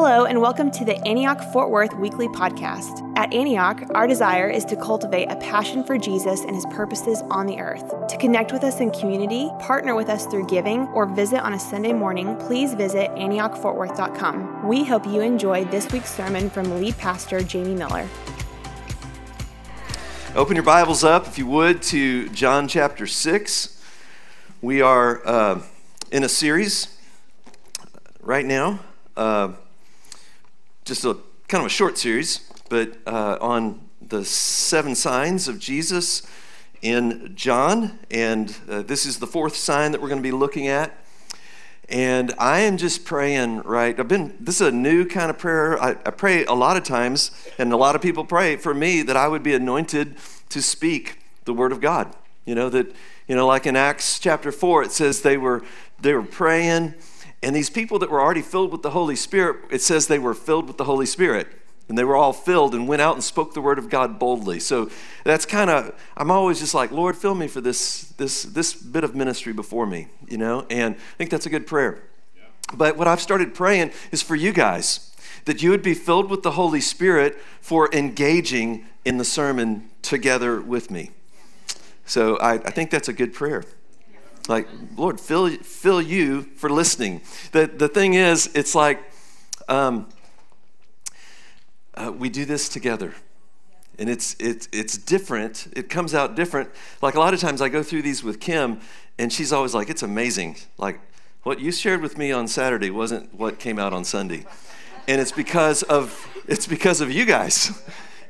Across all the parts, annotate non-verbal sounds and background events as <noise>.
Hello, and welcome to the Antioch Fort Worth Weekly Podcast. At Antioch, our desire is to cultivate a passion for Jesus and his purposes on the earth. To connect with us in community, partner with us through giving, or visit on a Sunday morning, please visit AntiochFortWorth.com. We hope you enjoy this week's sermon from lead pastor Jamie Miller. Open your Bibles up, if you would, to John chapter 6. We are uh, in a series right now. Uh, just a kind of a short series, but uh, on the seven signs of Jesus in John. And uh, this is the fourth sign that we're going to be looking at. And I am just praying, right? I've been, this is a new kind of prayer. I, I pray a lot of times, and a lot of people pray for me that I would be anointed to speak the word of God. You know, that, you know, like in Acts chapter 4, it says they were, they were praying and these people that were already filled with the Holy Spirit, it says they were filled with the Holy Spirit. And they were all filled and went out and spoke the word of God boldly. So that's kind of, I'm always just like, Lord, fill me for this, this, this bit of ministry before me, you know? And I think that's a good prayer. Yeah. But what I've started praying is for you guys, that you would be filled with the Holy Spirit for engaging in the sermon together with me. So I, I think that's a good prayer. Like, Lord, fill, fill you for listening. The, the thing is, it's like um, uh, we do this together. And it's, it's, it's different. It comes out different. Like a lot of times I go through these with Kim, and she's always like, it's amazing. Like, what you shared with me on Saturday wasn't what came out on Sunday. And it's because of, it's because of you guys.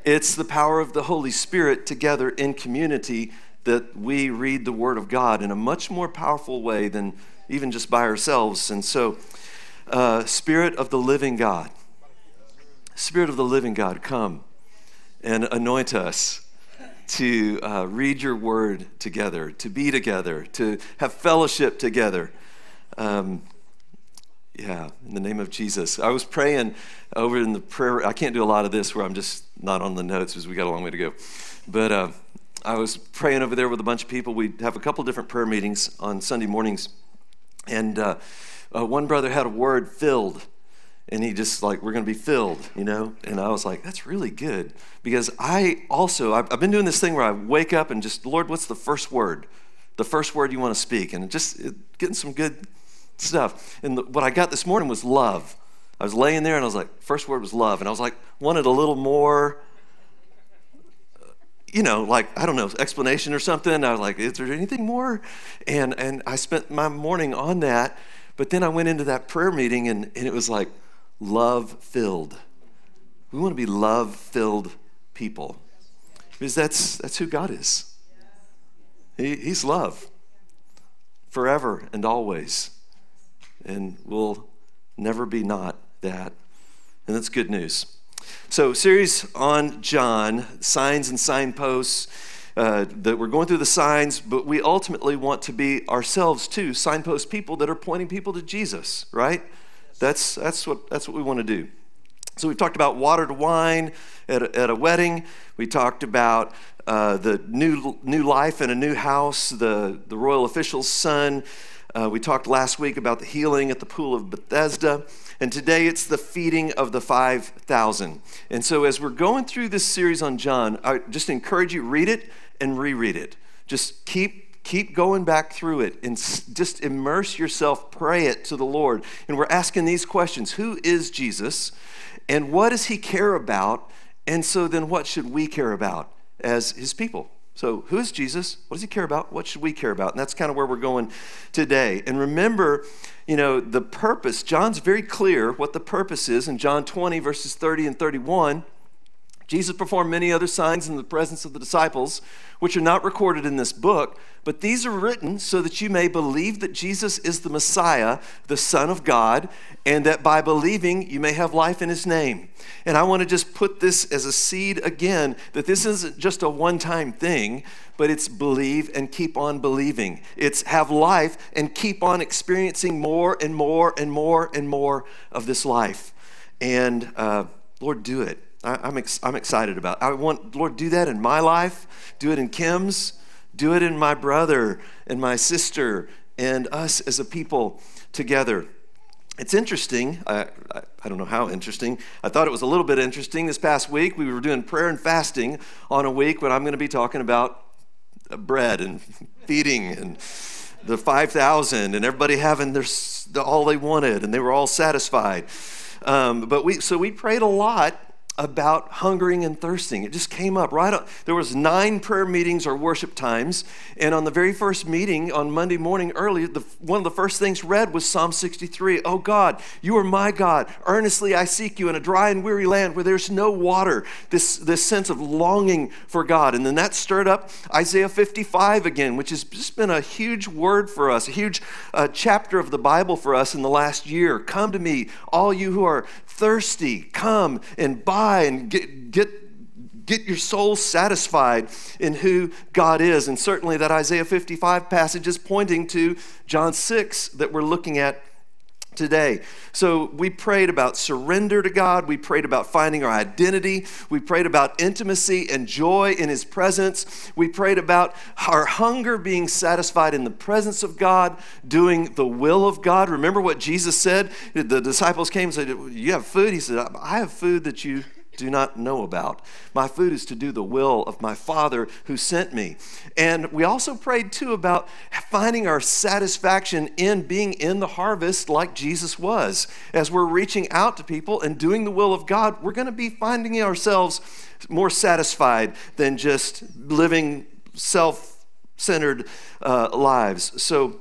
It's the power of the Holy Spirit together in community that we read the Word of God in a much more powerful way than even just by ourselves. And so, uh, Spirit of the living God, Spirit of the living God, come and anoint us to uh, read your Word together, to be together, to have fellowship together. Um, yeah, in the name of Jesus. I was praying over in the prayer. I can't do a lot of this where I'm just not on the notes because we got a long way to go. But uh, I was praying over there with a bunch of people. We'd have a couple different prayer meetings on Sunday mornings. And uh, uh, one brother had a word filled. And he just like, we're going to be filled, you know? And I was like, that's really good. Because I also, I've, I've been doing this thing where I wake up and just, Lord, what's the first word? The first word you want to speak. And just it, getting some good stuff. And the, what I got this morning was love. I was laying there and I was like, first word was love. And I was like, wanted a little more you know, like, I don't know, explanation or something. I was like, is there anything more? And, and I spent my morning on that. But then I went into that prayer meeting and, and it was like, love filled. We want to be love filled people because that's, that's who God is. He, he's love forever and always. And will never be not that. And that's good news. So, series on John, signs and signposts. Uh, that we're going through the signs, but we ultimately want to be ourselves too, signpost people that are pointing people to Jesus, right? That's, that's, what, that's what we want to do. So we've talked about water to wine at a, at a wedding. We talked about uh, the new, new life in a new house, the, the royal official's son. Uh, we talked last week about the healing at the pool of Bethesda. And today it's the feeding of the 5,000. And so as we're going through this series on John, I just encourage you read it and reread it. Just keep keep going back through it and just immerse yourself, pray it to the Lord. And we're asking these questions Who is Jesus? And what does he care about? And so then what should we care about as his people? So, who is Jesus? What does he care about? What should we care about? And that's kind of where we're going today. And remember, you know, the purpose, John's very clear what the purpose is in John 20, verses 30 and 31. Jesus performed many other signs in the presence of the disciples, which are not recorded in this book, but these are written so that you may believe that Jesus is the Messiah, the Son of God, and that by believing you may have life in his name. And I want to just put this as a seed again that this isn't just a one time thing, but it's believe and keep on believing. It's have life and keep on experiencing more and more and more and more of this life. And uh, Lord, do it. I, am ex- I'm excited about. I want, Lord, do that in my life, do it in Kim's, do it in my brother and my sister and us as a people together. it's interesting. I, I, I, don't know how interesting. I thought it was a little bit interesting. This past week, we were doing prayer and fasting on a week when I'm going to be talking about bread and feeding and the 5,000 and everybody having their, all they wanted and they were all satisfied. Um, but we, so we prayed a lot about hungering and thirsting. It just came up right. On, there was nine prayer meetings or worship times, and on the very first meeting on Monday morning early, the, one of the first things read was Psalm 63. Oh God, you are my God. Earnestly I seek you in a dry and weary land where there's no water. This this sense of longing for God, and then that stirred up Isaiah 55 again, which has just been a huge word for us, a huge uh, chapter of the Bible for us in the last year. Come to me, all you who are thirsty, come and buy and get, get, get your soul satisfied in who God is. And certainly that Isaiah 55 passage is pointing to John 6 that we're looking at today. So we prayed about surrender to God. We prayed about finding our identity. We prayed about intimacy and joy in His presence. We prayed about our hunger being satisfied in the presence of God, doing the will of God. Remember what Jesus said? The disciples came and said, You have food? He said, I have food that you do not know about. My food is to do the will of my Father who sent me. And we also prayed too about finding our satisfaction in being in the harvest like Jesus was. As we're reaching out to people and doing the will of God, we're going to be finding ourselves more satisfied than just living self centered uh, lives. So,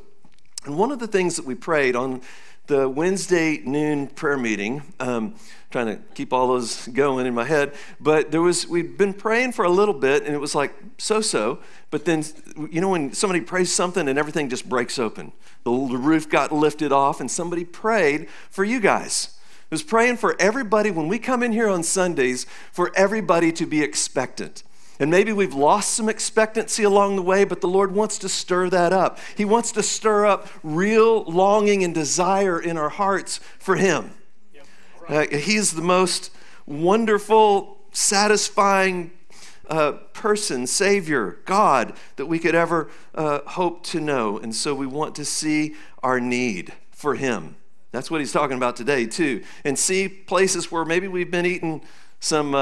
and one of the things that we prayed on the Wednesday noon prayer meeting, um, trying to keep all those going in my head. But there was, we'd been praying for a little bit and it was like so so. But then, you know, when somebody prays something and everything just breaks open, the, the roof got lifted off and somebody prayed for you guys. It was praying for everybody when we come in here on Sundays, for everybody to be expectant. And maybe we've lost some expectancy along the way, but the Lord wants to stir that up. He wants to stir up real longing and desire in our hearts for Him. Uh, he's the most wonderful, satisfying uh, person, Savior, God that we could ever uh, hope to know. And so we want to see our need for Him. That's what he's talking about today, too. And see places where maybe we've been eating some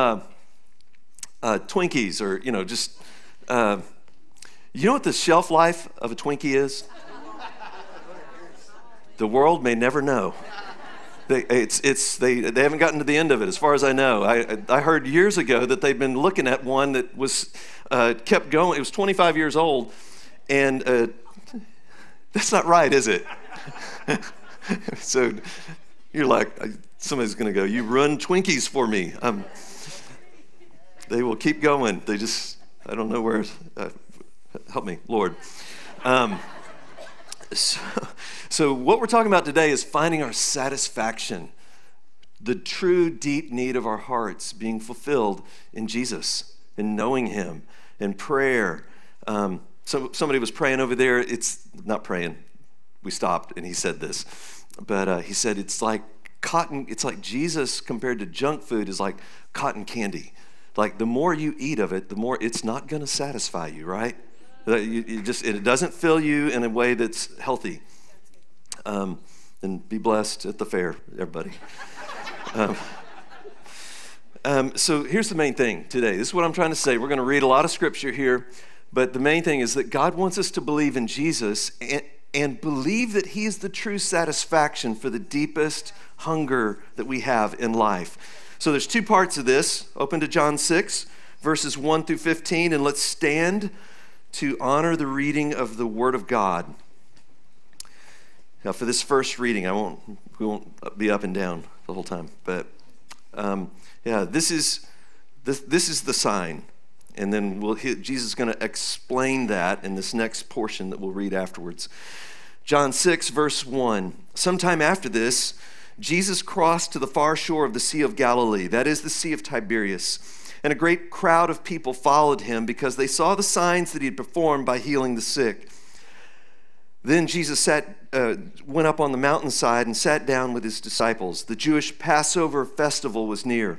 uh, Twinkies or, you know, just. Uh, you know what the shelf life of a Twinkie is? The world may never know. They, it's, it's, they, they haven't gotten to the end of it, as far as I know. I, I heard years ago that they've been looking at one that was uh, kept going. It was 25 years old, and uh, that's not right, is it? <laughs> so you're like, somebody's going to go, You run Twinkies for me. Um, they will keep going. They just, I don't know where. Uh, help me, Lord. Um, so, so, what we're talking about today is finding our satisfaction, the true deep need of our hearts being fulfilled in Jesus and knowing Him and prayer. Um, so, somebody was praying over there. It's not praying. We stopped and he said this. But uh, he said, it's like cotton, it's like Jesus compared to junk food is like cotton candy. Like the more you eat of it, the more it's not going to satisfy you, right? You, you just, it doesn't fill you in a way that's healthy. Um, and be blessed at the fair, everybody. <laughs> um, um, so here's the main thing today. This is what I'm trying to say. We're going to read a lot of scripture here, but the main thing is that God wants us to believe in Jesus and, and believe that He is the true satisfaction for the deepest hunger that we have in life. So there's two parts of this. Open to John 6, verses 1 through 15, and let's stand to honor the reading of the Word of God. Now, for this first reading, I won't, we won't be up and down the whole time, but um, yeah, this is, this, this is the sign. And then we'll, Jesus is going to explain that in this next portion that we'll read afterwards. John 6, verse 1. Sometime after this, Jesus crossed to the far shore of the Sea of Galilee, that is the Sea of Tiberias and a great crowd of people followed him because they saw the signs that he had performed by healing the sick. Then Jesus sat, uh, went up on the mountainside and sat down with his disciples. The Jewish Passover festival was near.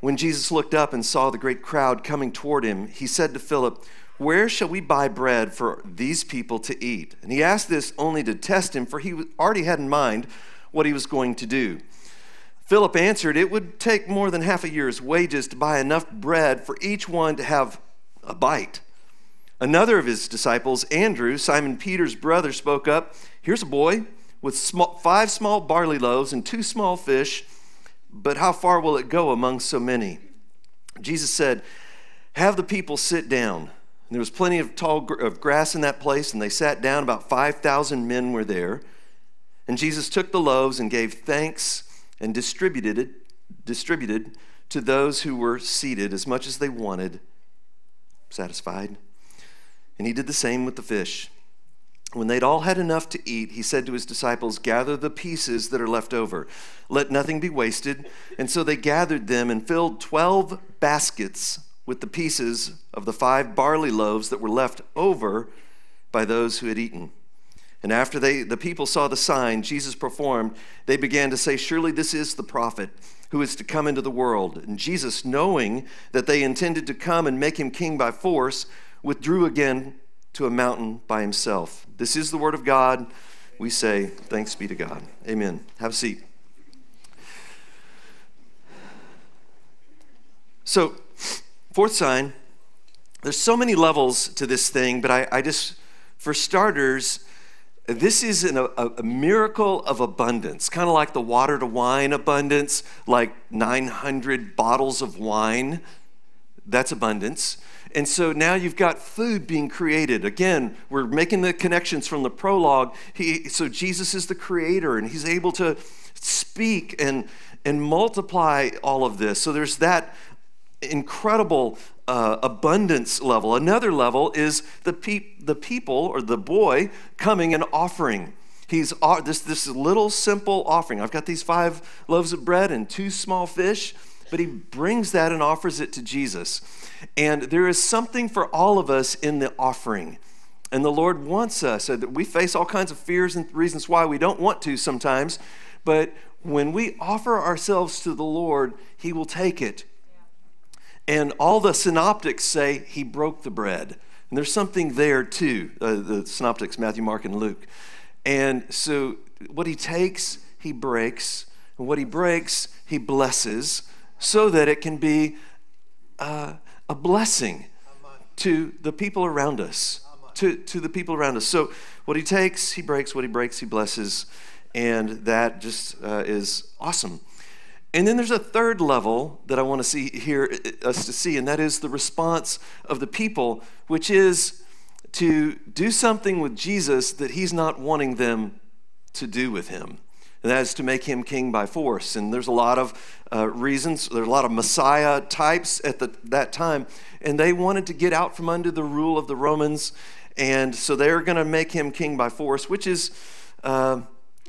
When Jesus looked up and saw the great crowd coming toward him, he said to Philip, Where shall we buy bread for these people to eat? And he asked this only to test him, for he already had in mind what he was going to do. Philip answered, It would take more than half a year's wages to buy enough bread for each one to have a bite. Another of his disciples, Andrew, Simon Peter's brother, spoke up Here's a boy with small, five small barley loaves and two small fish, but how far will it go among so many? Jesus said, Have the people sit down. And there was plenty of tall gr- of grass in that place, and they sat down. About 5,000 men were there. And Jesus took the loaves and gave thanks and distributed it, distributed to those who were seated as much as they wanted, satisfied. And he did the same with the fish. When they'd all had enough to eat, he said to his disciples, Gather the pieces that are left over. Let nothing be wasted. And so they gathered them and filled 12 baskets with the pieces of the five barley loaves that were left over by those who had eaten. And after they, the people saw the sign Jesus performed, they began to say, Surely this is the prophet who is to come into the world. And Jesus, knowing that they intended to come and make him king by force, withdrew again to a mountain by himself. This is the word of God. We say, Thanks be to God. Amen. Have a seat. So, Fourth sign, there's so many levels to this thing, but I, I just, for starters, this is an, a, a, miracle of abundance, kind of like the water to wine abundance, like 900 bottles of wine. That's abundance. And so now you've got food being created. Again, we're making the connections from the prologue. He, so Jesus is the creator, and he's able to speak and, and multiply all of this. So there's that incredible uh, abundance level. Another level is the, pe- the people or the boy coming and offering. He's uh, this, this little simple offering. I've got these five loaves of bread and two small fish, but he brings that and offers it to Jesus. And there is something for all of us in the offering. And the Lord wants us. That We face all kinds of fears and reasons why we don't want to sometimes, but when we offer ourselves to the Lord, He will take it and all the synoptics say he broke the bread. And there's something there too, uh, the synoptics, Matthew, Mark, and Luke. And so what he takes, he breaks. And what he breaks, he blesses so that it can be uh, a blessing to the people around us. To, to the people around us. So what he takes, he breaks. What he breaks, he blesses. And that just uh, is awesome. And then there's a third level that I want to see here us to see, and that is the response of the people, which is to do something with Jesus that he's not wanting them to do with him. And that is to make him king by force. And there's a lot of uh, reasons, there's a lot of Messiah types at the, that time, and they wanted to get out from under the rule of the Romans. And so they're going to make him king by force, which is. Uh,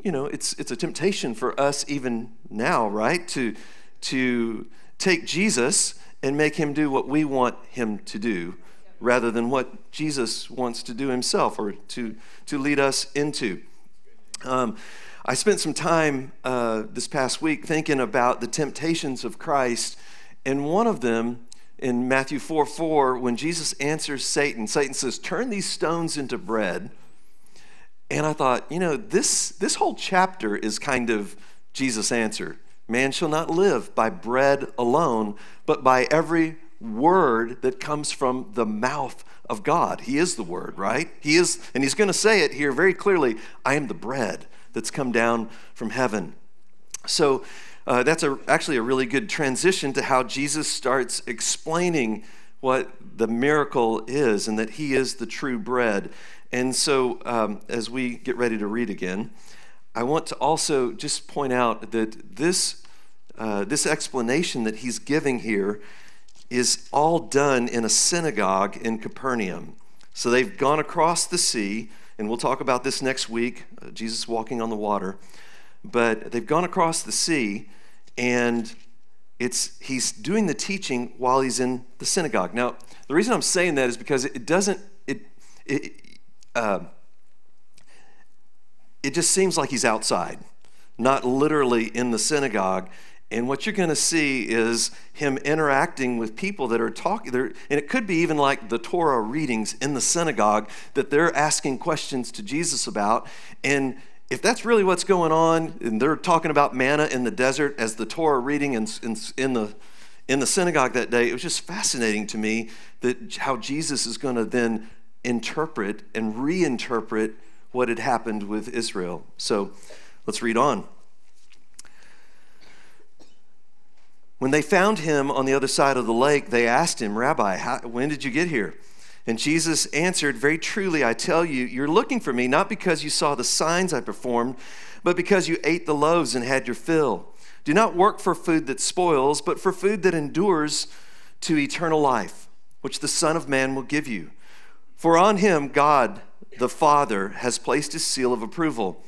you know, it's, it's a temptation for us even now, right? To, to take Jesus and make him do what we want him to do rather than what Jesus wants to do himself or to, to lead us into. Um, I spent some time uh, this past week thinking about the temptations of Christ, and one of them in Matthew 4 4, when Jesus answers Satan, Satan says, Turn these stones into bread. And I thought, you know, this, this whole chapter is kind of Jesus' answer. Man shall not live by bread alone, but by every word that comes from the mouth of God. He is the word, right? He is, and he's going to say it here very clearly I am the bread that's come down from heaven. So uh, that's a, actually a really good transition to how Jesus starts explaining what the miracle is and that he is the true bread. And so, um, as we get ready to read again, I want to also just point out that this, uh, this explanation that he's giving here is all done in a synagogue in Capernaum. So they've gone across the sea, and we'll talk about this next week uh, Jesus walking on the water. But they've gone across the sea, and it's, he's doing the teaching while he's in the synagogue. Now, the reason I'm saying that is because it doesn't, it, it uh, it just seems like he's outside, not literally in the synagogue. And what you're going to see is him interacting with people that are talking. There and it could be even like the Torah readings in the synagogue that they're asking questions to Jesus about. And if that's really what's going on, and they're talking about manna in the desert as the Torah reading in, in, in the in the synagogue that day, it was just fascinating to me that how Jesus is going to then interpret and reinterpret what had happened with Israel. So let's read on. When they found him on the other side of the lake, they asked him, Rabbi, how, when did you get here? And Jesus answered, Very truly, I tell you, you're looking for me not because you saw the signs I performed, but because you ate the loaves and had your fill. Do not work for food that spoils, but for food that endures to eternal life, which the Son of Man will give you. For on him God the Father has placed his seal of approval.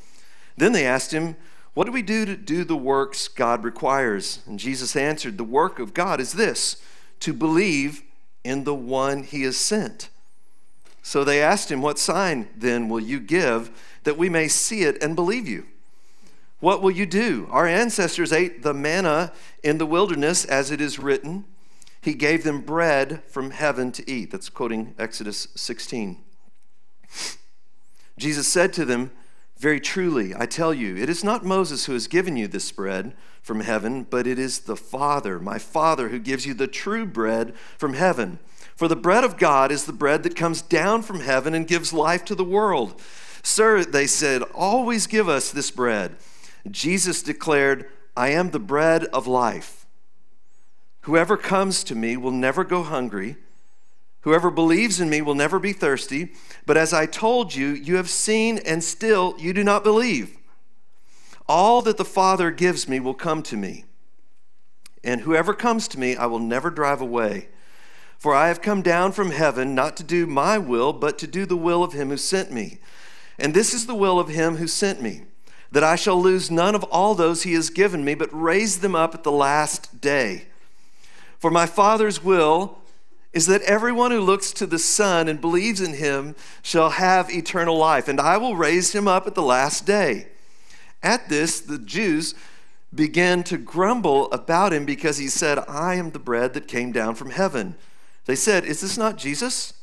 Then they asked him, what do we do to do the works God requires? And Jesus answered, The work of God is this to believe in the one he has sent. So they asked him, What sign then will you give that we may see it and believe you? What will you do? Our ancestors ate the manna in the wilderness, as it is written. He gave them bread from heaven to eat. That's quoting Exodus 16. Jesus said to them, very truly, I tell you, it is not Moses who has given you this bread from heaven, but it is the Father, my Father, who gives you the true bread from heaven. For the bread of God is the bread that comes down from heaven and gives life to the world. Sir, they said, always give us this bread. Jesus declared, I am the bread of life. Whoever comes to me will never go hungry. Whoever believes in me will never be thirsty, but as I told you, you have seen and still you do not believe. All that the Father gives me will come to me, and whoever comes to me I will never drive away. For I have come down from heaven not to do my will, but to do the will of him who sent me. And this is the will of him who sent me, that I shall lose none of all those he has given me, but raise them up at the last day. For my Father's will is that everyone who looks to the Son and believes in him shall have eternal life, and I will raise him up at the last day. At this, the Jews began to grumble about him because he said, I am the bread that came down from heaven. They said, Is this not Jesus,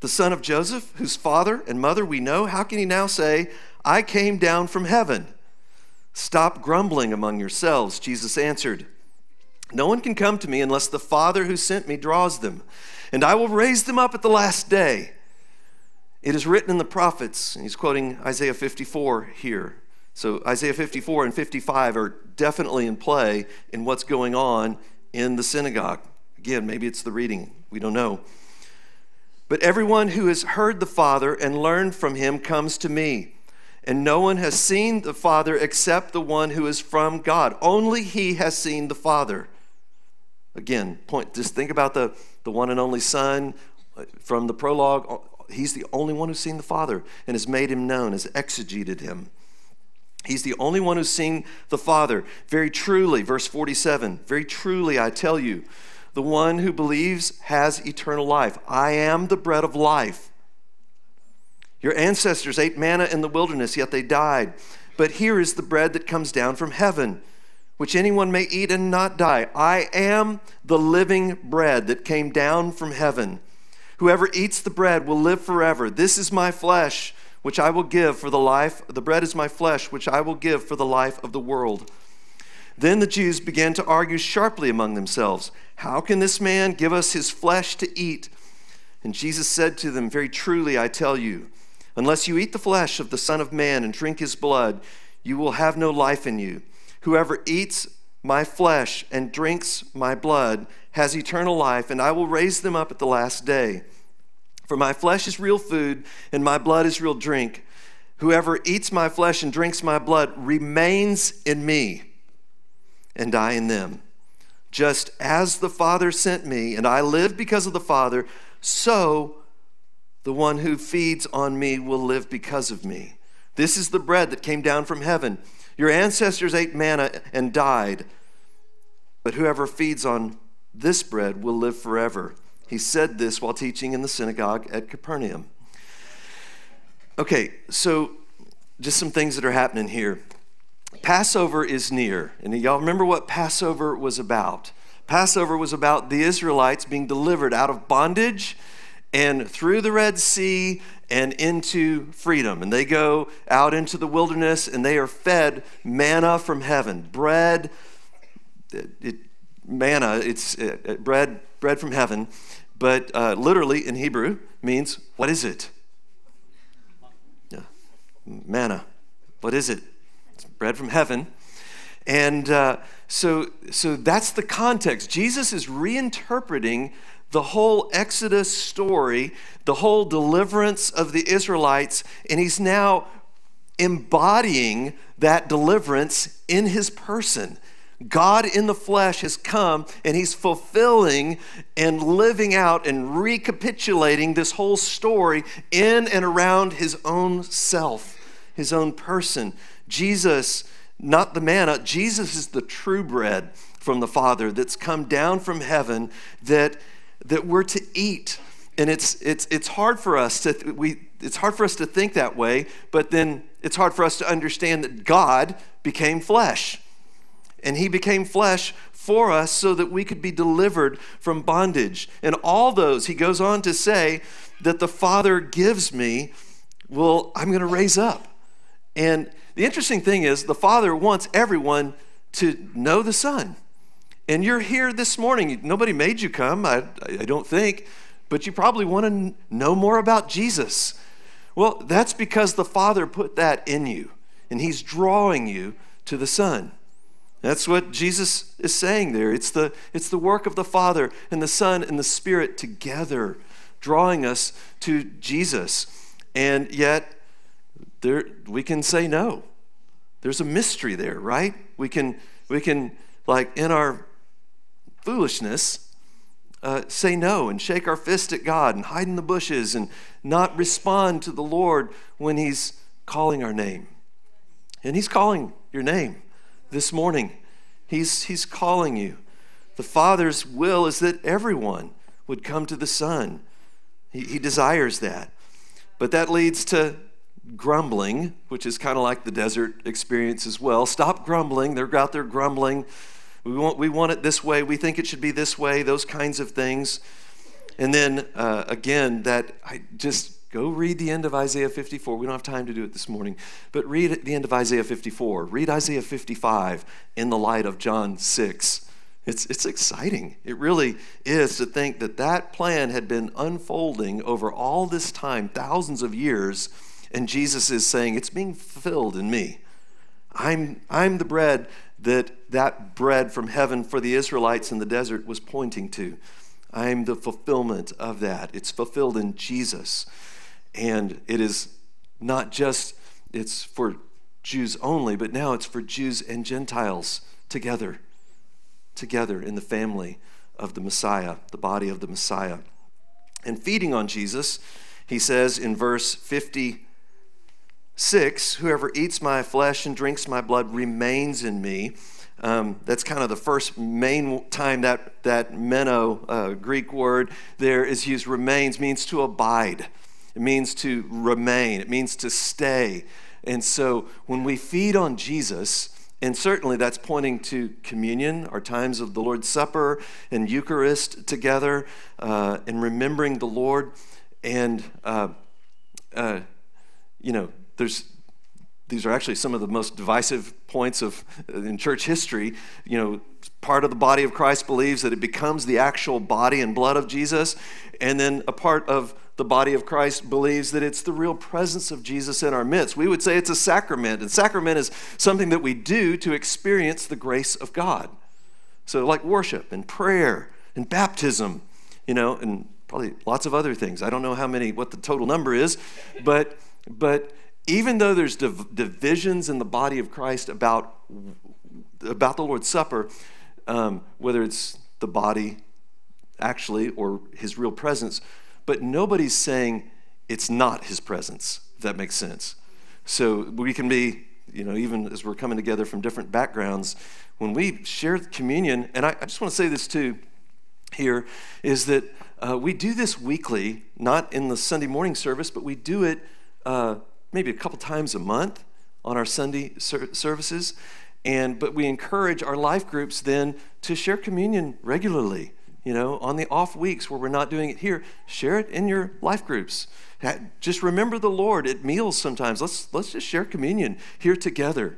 the son of Joseph, whose father and mother we know? How can he now say, I came down from heaven? Stop grumbling among yourselves, Jesus answered. No one can come to me unless the Father who sent me draws them, and I will raise them up at the last day. It is written in the prophets, and he's quoting Isaiah 54 here. So Isaiah 54 and 55 are definitely in play in what's going on in the synagogue. Again, maybe it's the reading, we don't know. But everyone who has heard the Father and learned from him comes to me. And no one has seen the Father except the one who is from God. Only he has seen the Father. Again, point, just think about the, the one and only Son uh, from the prologue. Uh, he's the only one who's seen the Father and has made him known, has exegeted him. He's the only one who's seen the Father. Very truly, verse 47, very truly I tell you, the one who believes has eternal life. I am the bread of life. Your ancestors ate manna in the wilderness, yet they died. But here is the bread that comes down from heaven which anyone may eat and not die. I am the living bread that came down from heaven. Whoever eats the bread will live forever. This is my flesh, which I will give for the life. The bread is my flesh, which I will give for the life of the world. Then the Jews began to argue sharply among themselves How can this man give us his flesh to eat? And Jesus said to them, Very truly, I tell you, unless you eat the flesh of the Son of Man and drink his blood, you will have no life in you. Whoever eats my flesh and drinks my blood has eternal life, and I will raise them up at the last day. For my flesh is real food, and my blood is real drink. Whoever eats my flesh and drinks my blood remains in me, and I in them. Just as the Father sent me, and I live because of the Father, so the one who feeds on me will live because of me. This is the bread that came down from heaven. Your ancestors ate manna and died, but whoever feeds on this bread will live forever. He said this while teaching in the synagogue at Capernaum. Okay, so just some things that are happening here. Passover is near. And y'all remember what Passover was about? Passover was about the Israelites being delivered out of bondage and through the Red Sea and into freedom. And they go out into the wilderness and they are fed manna from heaven, bread, it, it, manna, it's uh bread, bread from heaven, but uh, literally in Hebrew means what is it? Yeah. Manna. What is it? It's bread from heaven. And uh, so, so that's the context. Jesus is reinterpreting the whole Exodus story, the whole deliverance of the Israelites, and he's now embodying that deliverance in his person. God in the flesh has come and he's fulfilling and living out and recapitulating this whole story in and around his own self, his own person. Jesus, not the manna, Jesus is the true bread from the Father that's come down from heaven that, that we're to eat. And it's, it's, it's hard for us to we it's hard for us to think that way, but then it's hard for us to understand that God became flesh and he became flesh for us so that we could be delivered from bondage. And all those, he goes on to say, that the Father gives me, well, I'm going to raise up. And the interesting thing is, the Father wants everyone to know the Son. And you're here this morning. Nobody made you come, I, I don't think, but you probably want to know more about Jesus. Well, that's because the Father put that in you, and He's drawing you to the Son. That's what Jesus is saying there. It's the, it's the work of the Father and the Son and the Spirit together, drawing us to Jesus. And yet, there, we can say no. There's a mystery there, right? We can, we can like, in our foolishness, uh, say no and shake our fist at God and hide in the bushes and not respond to the Lord when He's calling our name. And He's calling your name this morning. He's, he's calling you. The Father's will is that everyone would come to the Son. He, he desires that. But that leads to grumbling, which is kind of like the desert experience as well. Stop grumbling. They're out there grumbling. We want, we want it this way. We think it should be this way, those kinds of things. And then uh, again, that I just Go read the end of Isaiah 54. We don't have time to do it this morning, but read the end of Isaiah 54. Read Isaiah 55 in the light of John 6. It's, it's exciting. It really is to think that that plan had been unfolding over all this time, thousands of years, and Jesus is saying, It's being fulfilled in me. I'm, I'm the bread that that bread from heaven for the Israelites in the desert was pointing to. I'm the fulfillment of that. It's fulfilled in Jesus. And it is not just, it's for Jews only, but now it's for Jews and Gentiles together, together in the family of the Messiah, the body of the Messiah. And feeding on Jesus, he says in verse 56 Whoever eats my flesh and drinks my blood remains in me. Um, that's kind of the first main time that that meno uh, Greek word there is used. Remains means to abide. It means to remain, it means to stay. And so when we feed on Jesus, and certainly that's pointing to communion, our times of the Lord's Supper and Eucharist together, uh, and remembering the Lord. And, uh, uh, you know, there's these are actually some of the most divisive points of in church history you know part of the body of christ believes that it becomes the actual body and blood of jesus and then a part of the body of Christ believes that it's the real presence of Jesus in our midst. We would say it's a sacrament, and sacrament is something that we do to experience the grace of God. So, like worship and prayer and baptism, you know, and probably lots of other things. I don't know how many, what the total number is, but but even though there's div- divisions in the body of Christ about about the Lord's Supper, um, whether it's the body actually or His real presence, but nobody's saying it's not his presence, if that makes sense. So we can be, you know, even as we're coming together from different backgrounds, when we share communion, and I, I just want to say this too here, is that uh, we do this weekly, not in the Sunday morning service, but we do it uh, maybe a couple times a month on our Sunday ser- services. And, but we encourage our life groups then to share communion regularly. You know, on the off weeks where we're not doing it here, share it in your life groups. Just remember the Lord at meals sometimes. Let's, let's just share communion here together.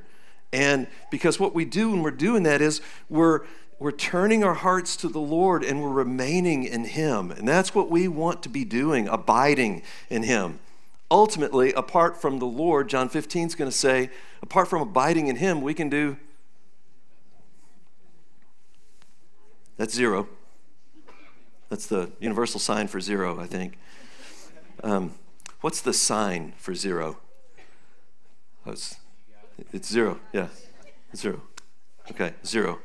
And because what we do when we're doing that is we're we're turning our hearts to the Lord and we're remaining in Him. And that's what we want to be doing, abiding in Him. Ultimately, apart from the Lord, John 15 is going to say, apart from abiding in Him, we can do that's zero. That's the universal sign for zero, I think. Um, what's the sign for zero? It's, it's zero, yeah. Zero. Okay, zero.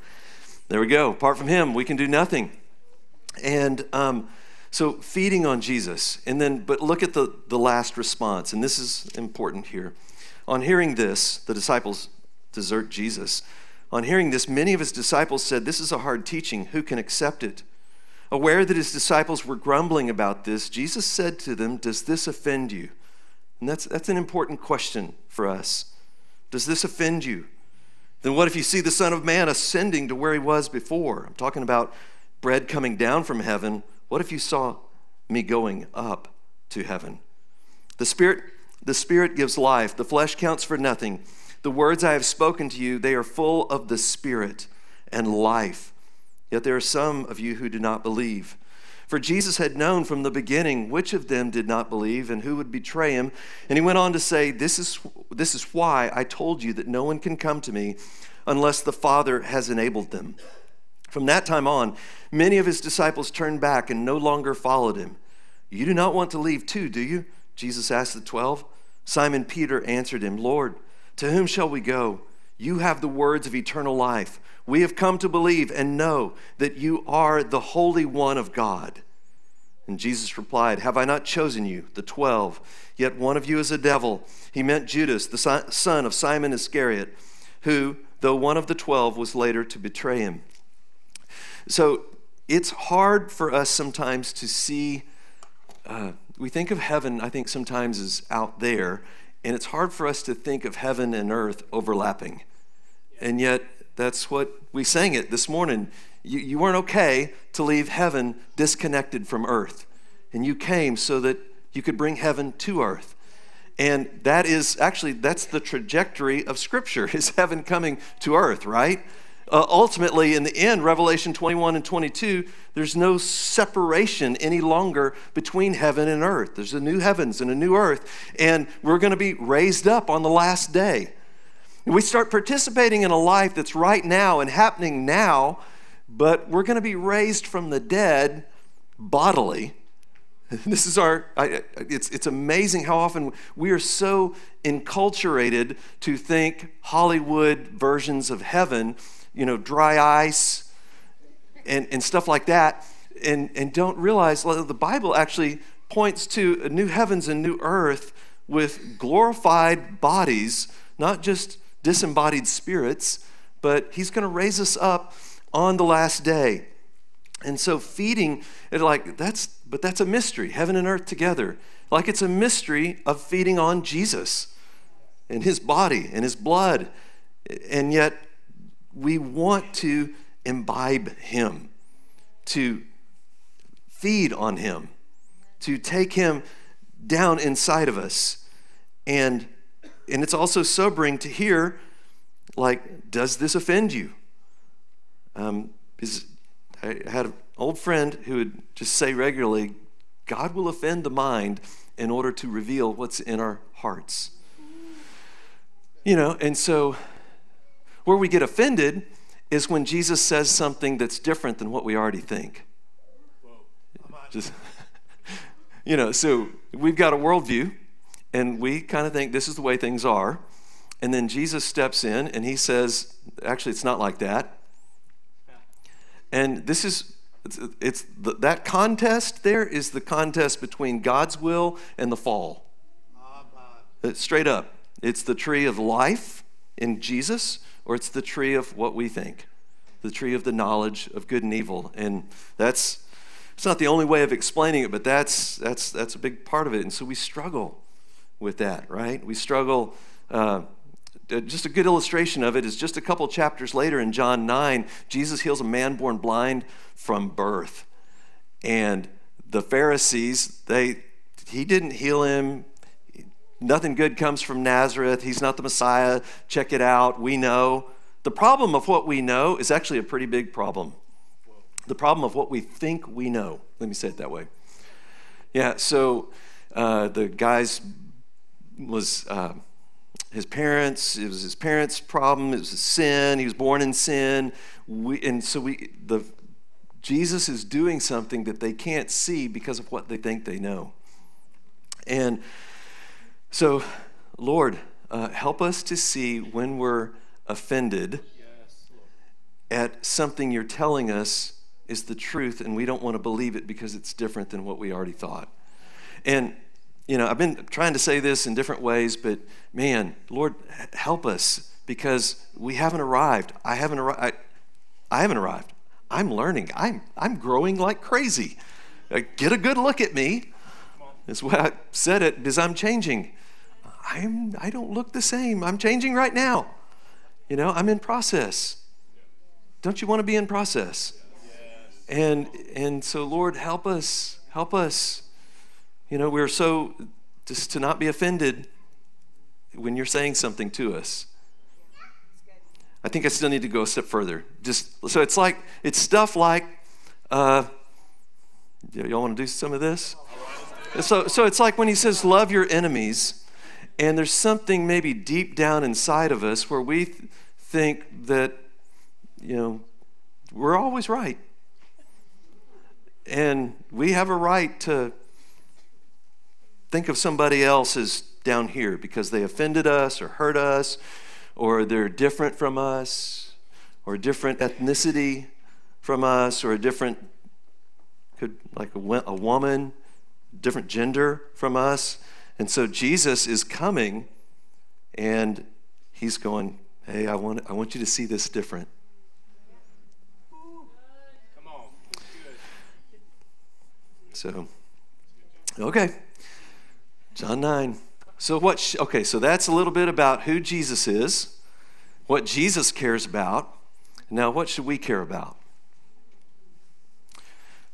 There we go. Apart from Him, we can do nothing. And um, so feeding on Jesus. And then, but look at the, the last response, and this is important here. On hearing this, the disciples desert Jesus. On hearing this, many of his disciples said, This is a hard teaching. Who can accept it? Aware that his disciples were grumbling about this, Jesus said to them, Does this offend you? And that's, that's an important question for us. Does this offend you? Then what if you see the Son of Man ascending to where he was before? I'm talking about bread coming down from heaven. What if you saw me going up to heaven? The Spirit, the Spirit gives life. The flesh counts for nothing. The words I have spoken to you, they are full of the Spirit and life. Yet there are some of you who do not believe. For Jesus had known from the beginning which of them did not believe and who would betray him. And he went on to say, This is, this is why I told you that no one can come to me unless the Father has enabled them. From that time on, many of his disciples turned back and no longer followed him. You do not want to leave too, do you? Jesus asked the twelve. Simon Peter answered him, Lord, to whom shall we go? You have the words of eternal life. We have come to believe and know that you are the Holy One of God. And Jesus replied, Have I not chosen you, the twelve? Yet one of you is a devil. He meant Judas, the son of Simon Iscariot, who, though one of the twelve, was later to betray him. So it's hard for us sometimes to see. Uh, we think of heaven, I think, sometimes as out there, and it's hard for us to think of heaven and earth overlapping. And yet, that's what we sang it this morning. You, you weren't okay to leave heaven disconnected from earth. And you came so that you could bring heaven to earth. And that is actually, that's the trajectory of Scripture, <laughs> is heaven coming to earth, right? Uh, ultimately, in the end, Revelation 21 and 22, there's no separation any longer between heaven and earth. There's a new heavens and a new earth, and we're going to be raised up on the last day. We start participating in a life that's right now and happening now, but we're going to be raised from the dead bodily. <laughs> This is our, I, it's, it's amazing how often we are so enculturated to think Hollywood versions of heaven, you know, dry ice and, and stuff like that, and, and don't realize well, the Bible actually points to a new heavens and new earth with glorified bodies, not just disembodied spirits, but he's going to raise us up on the last day. And so feeding, it like that's but that's a mystery, heaven and earth together. Like it's a mystery of feeding on Jesus and his body and his blood. And yet we want to imbibe him, to feed on him, to take him down inside of us. And and it's also sobering to hear, like, does this offend you? Um, is, I had an old friend who would just say regularly, God will offend the mind in order to reveal what's in our hearts. You know, and so where we get offended is when Jesus says something that's different than what we already think. Just, <laughs> you know, so we've got a worldview and we kind of think this is the way things are. And then Jesus steps in and he says, actually, it's not like that. And this is, it's, it's the, that contest there is the contest between God's will and the fall. Ah, it's uh, straight up. It's the tree of life in Jesus, or it's the tree of what we think, the tree of the knowledge of good and evil. And that's, it's not the only way of explaining it, but that's, that's, that's a big part of it. And so we struggle with that, right? We struggle uh, uh, just a good illustration of it is just a couple chapters later in John 9, Jesus heals a man born blind from birth. And the Pharisees, they he didn't heal him. Nothing good comes from Nazareth. He's not the Messiah. Check it out. We know. The problem of what we know is actually a pretty big problem. The problem of what we think we know. Let me say it that way. Yeah, so uh, the guy's was uh, his parents. It was his parents' problem. It was a sin. He was born in sin. We, and so we the Jesus is doing something that they can't see because of what they think they know. And so, Lord, uh, help us to see when we're offended at something you're telling us is the truth and we don't want to believe it because it's different than what we already thought. And, you know, I've been trying to say this in different ways, but man, Lord, help us because we haven't arrived. I haven't arrived. I, haven't arrived. I'm learning. I'm, I'm growing like crazy. Get a good look at me. That's why I said it, because I'm changing. I'm, I don't look the same. I'm changing right now. You know, I'm in process. Don't you want to be in process? And, and so, Lord, help us. Help us. You know, we're so just to not be offended when you're saying something to us. I think I still need to go a step further. Just so it's like it's stuff like, uh, y'all want to do some of this? So, so it's like when he says, Love your enemies, and there's something maybe deep down inside of us where we th- think that, you know, we're always right. And we have a right to think of somebody else as down here because they offended us or hurt us or they're different from us or different ethnicity from us or a different could like a, a woman different gender from us. And so Jesus is coming and he's going, Hey, I want, I want you to see this different. Come on. So, okay. John 9. So, what, okay, so that's a little bit about who Jesus is, what Jesus cares about. Now, what should we care about?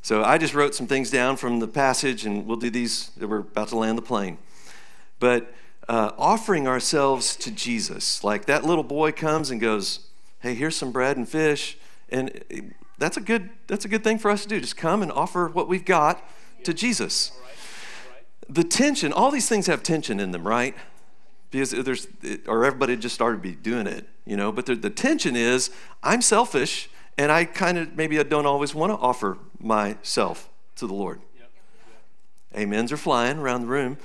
So I just wrote some things down from the passage, and we'll do these. We're about to land the plane. But uh, offering ourselves to Jesus, like that little boy comes and goes, "Hey, here's some bread and fish," and that's a good that's a good thing for us to do. Just come and offer what we've got to Jesus. The tension, all these things have tension in them, right? Because there's, or everybody just started be doing it, you know. But the, the tension is, I'm selfish and I kind of maybe I don't always want to offer myself to the Lord. Amens are flying around the room.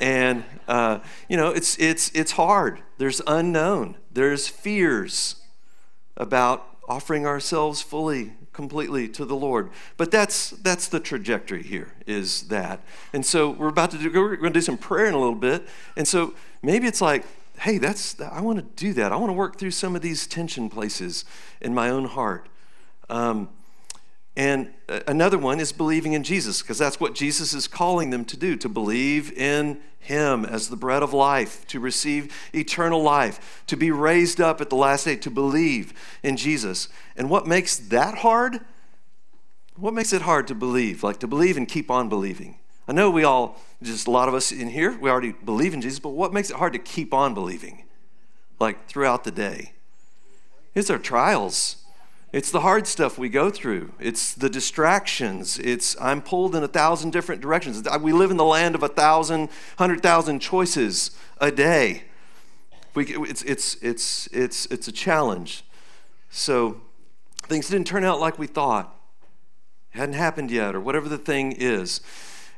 And uh, you know, it's it's it's hard. There's unknown. There's fears about offering ourselves fully, completely to the Lord. But that's that's the trajectory here. Is that? And so we're about to do. We're going to do some prayer in a little bit. And so maybe it's like hey, that's, I want to do that. I want to work through some of these tension places in my own heart. Um, and uh, another one is believing in Jesus, because that's what Jesus is calling them to do to believe in Him as the bread of life, to receive eternal life, to be raised up at the last day, to believe in Jesus. And what makes that hard? What makes it hard to believe? Like to believe and keep on believing. I know we all, just a lot of us in here, we already believe in Jesus, but what makes it hard to keep on believing? Like throughout the day? It's our trials. It's the hard stuff we go through. It's the distractions. It's I'm pulled in a thousand different directions. We live in the land of a thousand, hundred thousand choices a day. We, it's, it's, it's, it's, it's a challenge. So things didn't turn out like we thought. It hadn't happened yet, or whatever the thing is.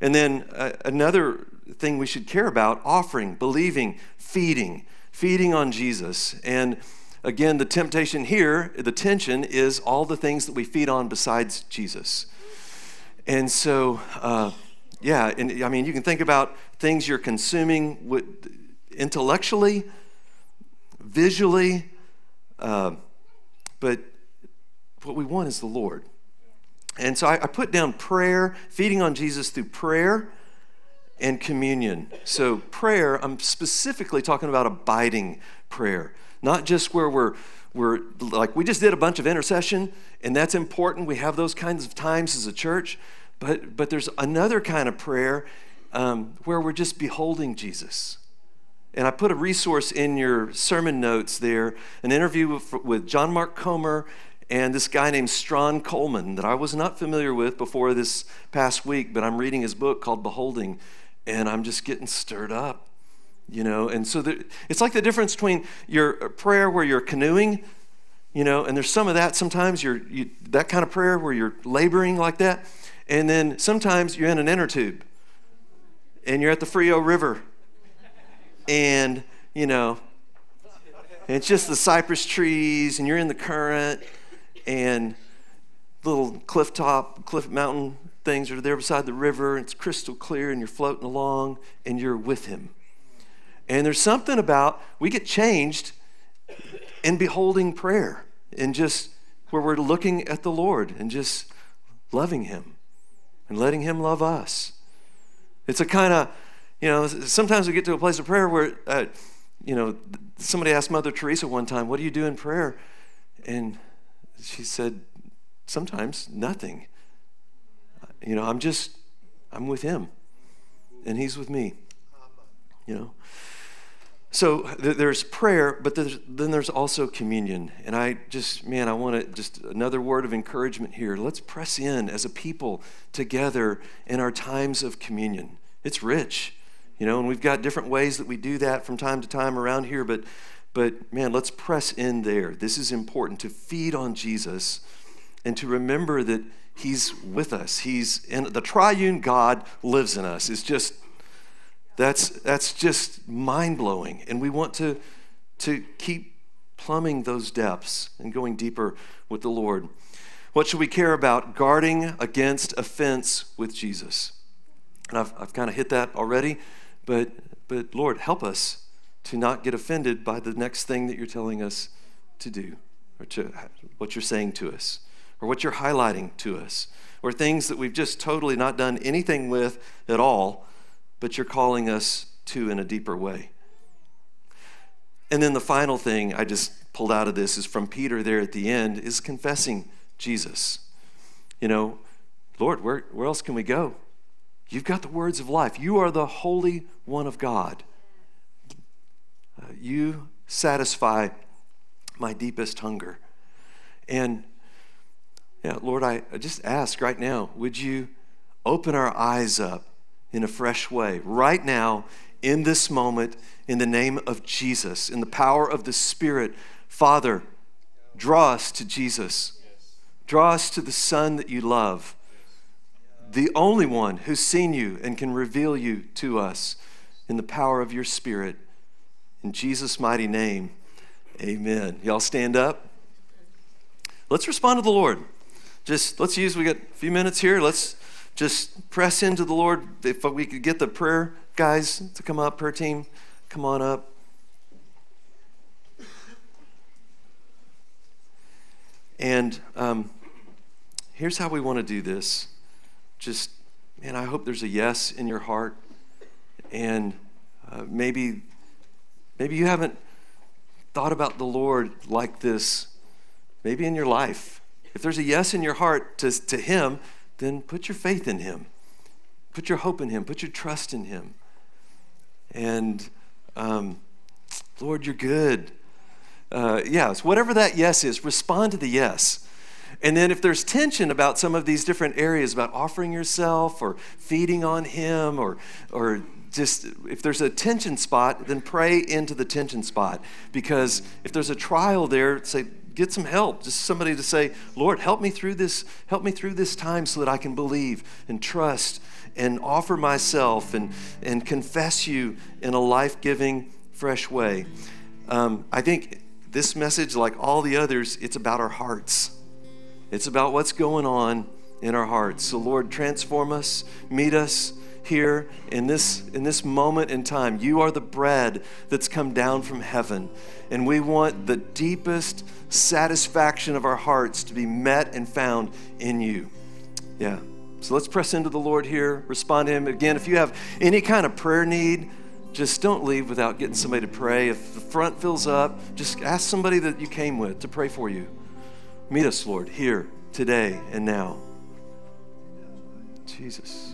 And then uh, another thing we should care about offering, believing, feeding, feeding on Jesus. And again, the temptation here, the tension is all the things that we feed on besides Jesus. And so, uh, yeah, and I mean, you can think about things you're consuming with, intellectually, visually, uh, but what we want is the Lord. And so I, I put down prayer, feeding on Jesus through prayer and communion. So, prayer, I'm specifically talking about abiding prayer, not just where we're we're like we just did a bunch of intercession and that's important. We have those kinds of times as a church. But but there's another kind of prayer um, where we're just beholding jesus. And i put a resource in your sermon notes there an interview with, with john mark comer and this guy named strahan coleman that i was not familiar with before this past week but i'm reading his book called beholding and i'm just getting stirred up you know? And so it's like the difference between your prayer where you're canoeing you know and there's some of that sometimes you're you, that kind of prayer where you're laboring like that and then sometimes you're in an inner tube and you're at the frio river and you know it's just the cypress trees and you're in the current and little cliff top cliff mountain things are there beside the river it's crystal clear and you're floating along and you're with him and there's something about we get changed in beholding prayer and just where we're looking at the Lord and just loving Him and letting Him love us. It's a kind of, you know, sometimes we get to a place of prayer where, uh, you know, somebody asked Mother Teresa one time, What do you do in prayer? And she said, Sometimes nothing. You know, I'm just, I'm with Him and He's with me. You know? So there's prayer, but there's, then there's also communion. And I just, man, I want to just another word of encouragement here. Let's press in as a people together in our times of communion. It's rich, you know, and we've got different ways that we do that from time to time around here, but but man, let's press in there. This is important to feed on Jesus and to remember that he's with us. He's in the triune God lives in us. It's just that's, that's just mind blowing. And we want to, to keep plumbing those depths and going deeper with the Lord. What should we care about? Guarding against offense with Jesus. And I've, I've kind of hit that already, but, but Lord, help us to not get offended by the next thing that you're telling us to do, or to what you're saying to us, or what you're highlighting to us, or things that we've just totally not done anything with at all but you're calling us to in a deeper way. And then the final thing I just pulled out of this is from Peter there at the end is confessing Jesus. You know, Lord, where, where else can we go? You've got the words of life. You are the Holy One of God. Uh, you satisfy my deepest hunger. And yeah, Lord, I, I just ask right now, would you open our eyes up in a fresh way right now, in this moment, in the name of Jesus, in the power of the Spirit. Father, draw us to Jesus. Draw us to the Son that you love, the only one who's seen you and can reveal you to us in the power of your Spirit. In Jesus' mighty name, amen. Y'all stand up. Let's respond to the Lord. Just let's use, we got a few minutes here. Let's just press into the Lord. If we could get the prayer guys to come up, prayer team, come on up. And um, here's how we want to do this. Just, man, I hope there's a yes in your heart. And uh, maybe, maybe you haven't thought about the Lord like this, maybe in your life. If there's a yes in your heart to, to Him, then put your faith in Him. Put your hope in Him. Put your trust in Him. And um, Lord, you're good. Uh, yes, whatever that yes is, respond to the yes. And then if there's tension about some of these different areas about offering yourself or feeding on Him or, or just if there's a tension spot, then pray into the tension spot. Because if there's a trial there, say, get some help. Just somebody to say, Lord, help me through this, help me through this time so that I can believe and trust and offer myself and, and confess you in a life giving, fresh way. Um, I think this message, like all the others, it's about our hearts. It's about what's going on in our hearts. So, Lord, transform us, meet us here in this in this moment in time. You are the bread that's come down from heaven, and we want the deepest satisfaction of our hearts to be met and found in you. Yeah. So let's press into the Lord here, respond to Him. Again, if you have any kind of prayer need, just don't leave without getting somebody to pray. If the front fills up, just ask somebody that you came with to pray for you. Meet us, Lord, here, today, and now. Jesus.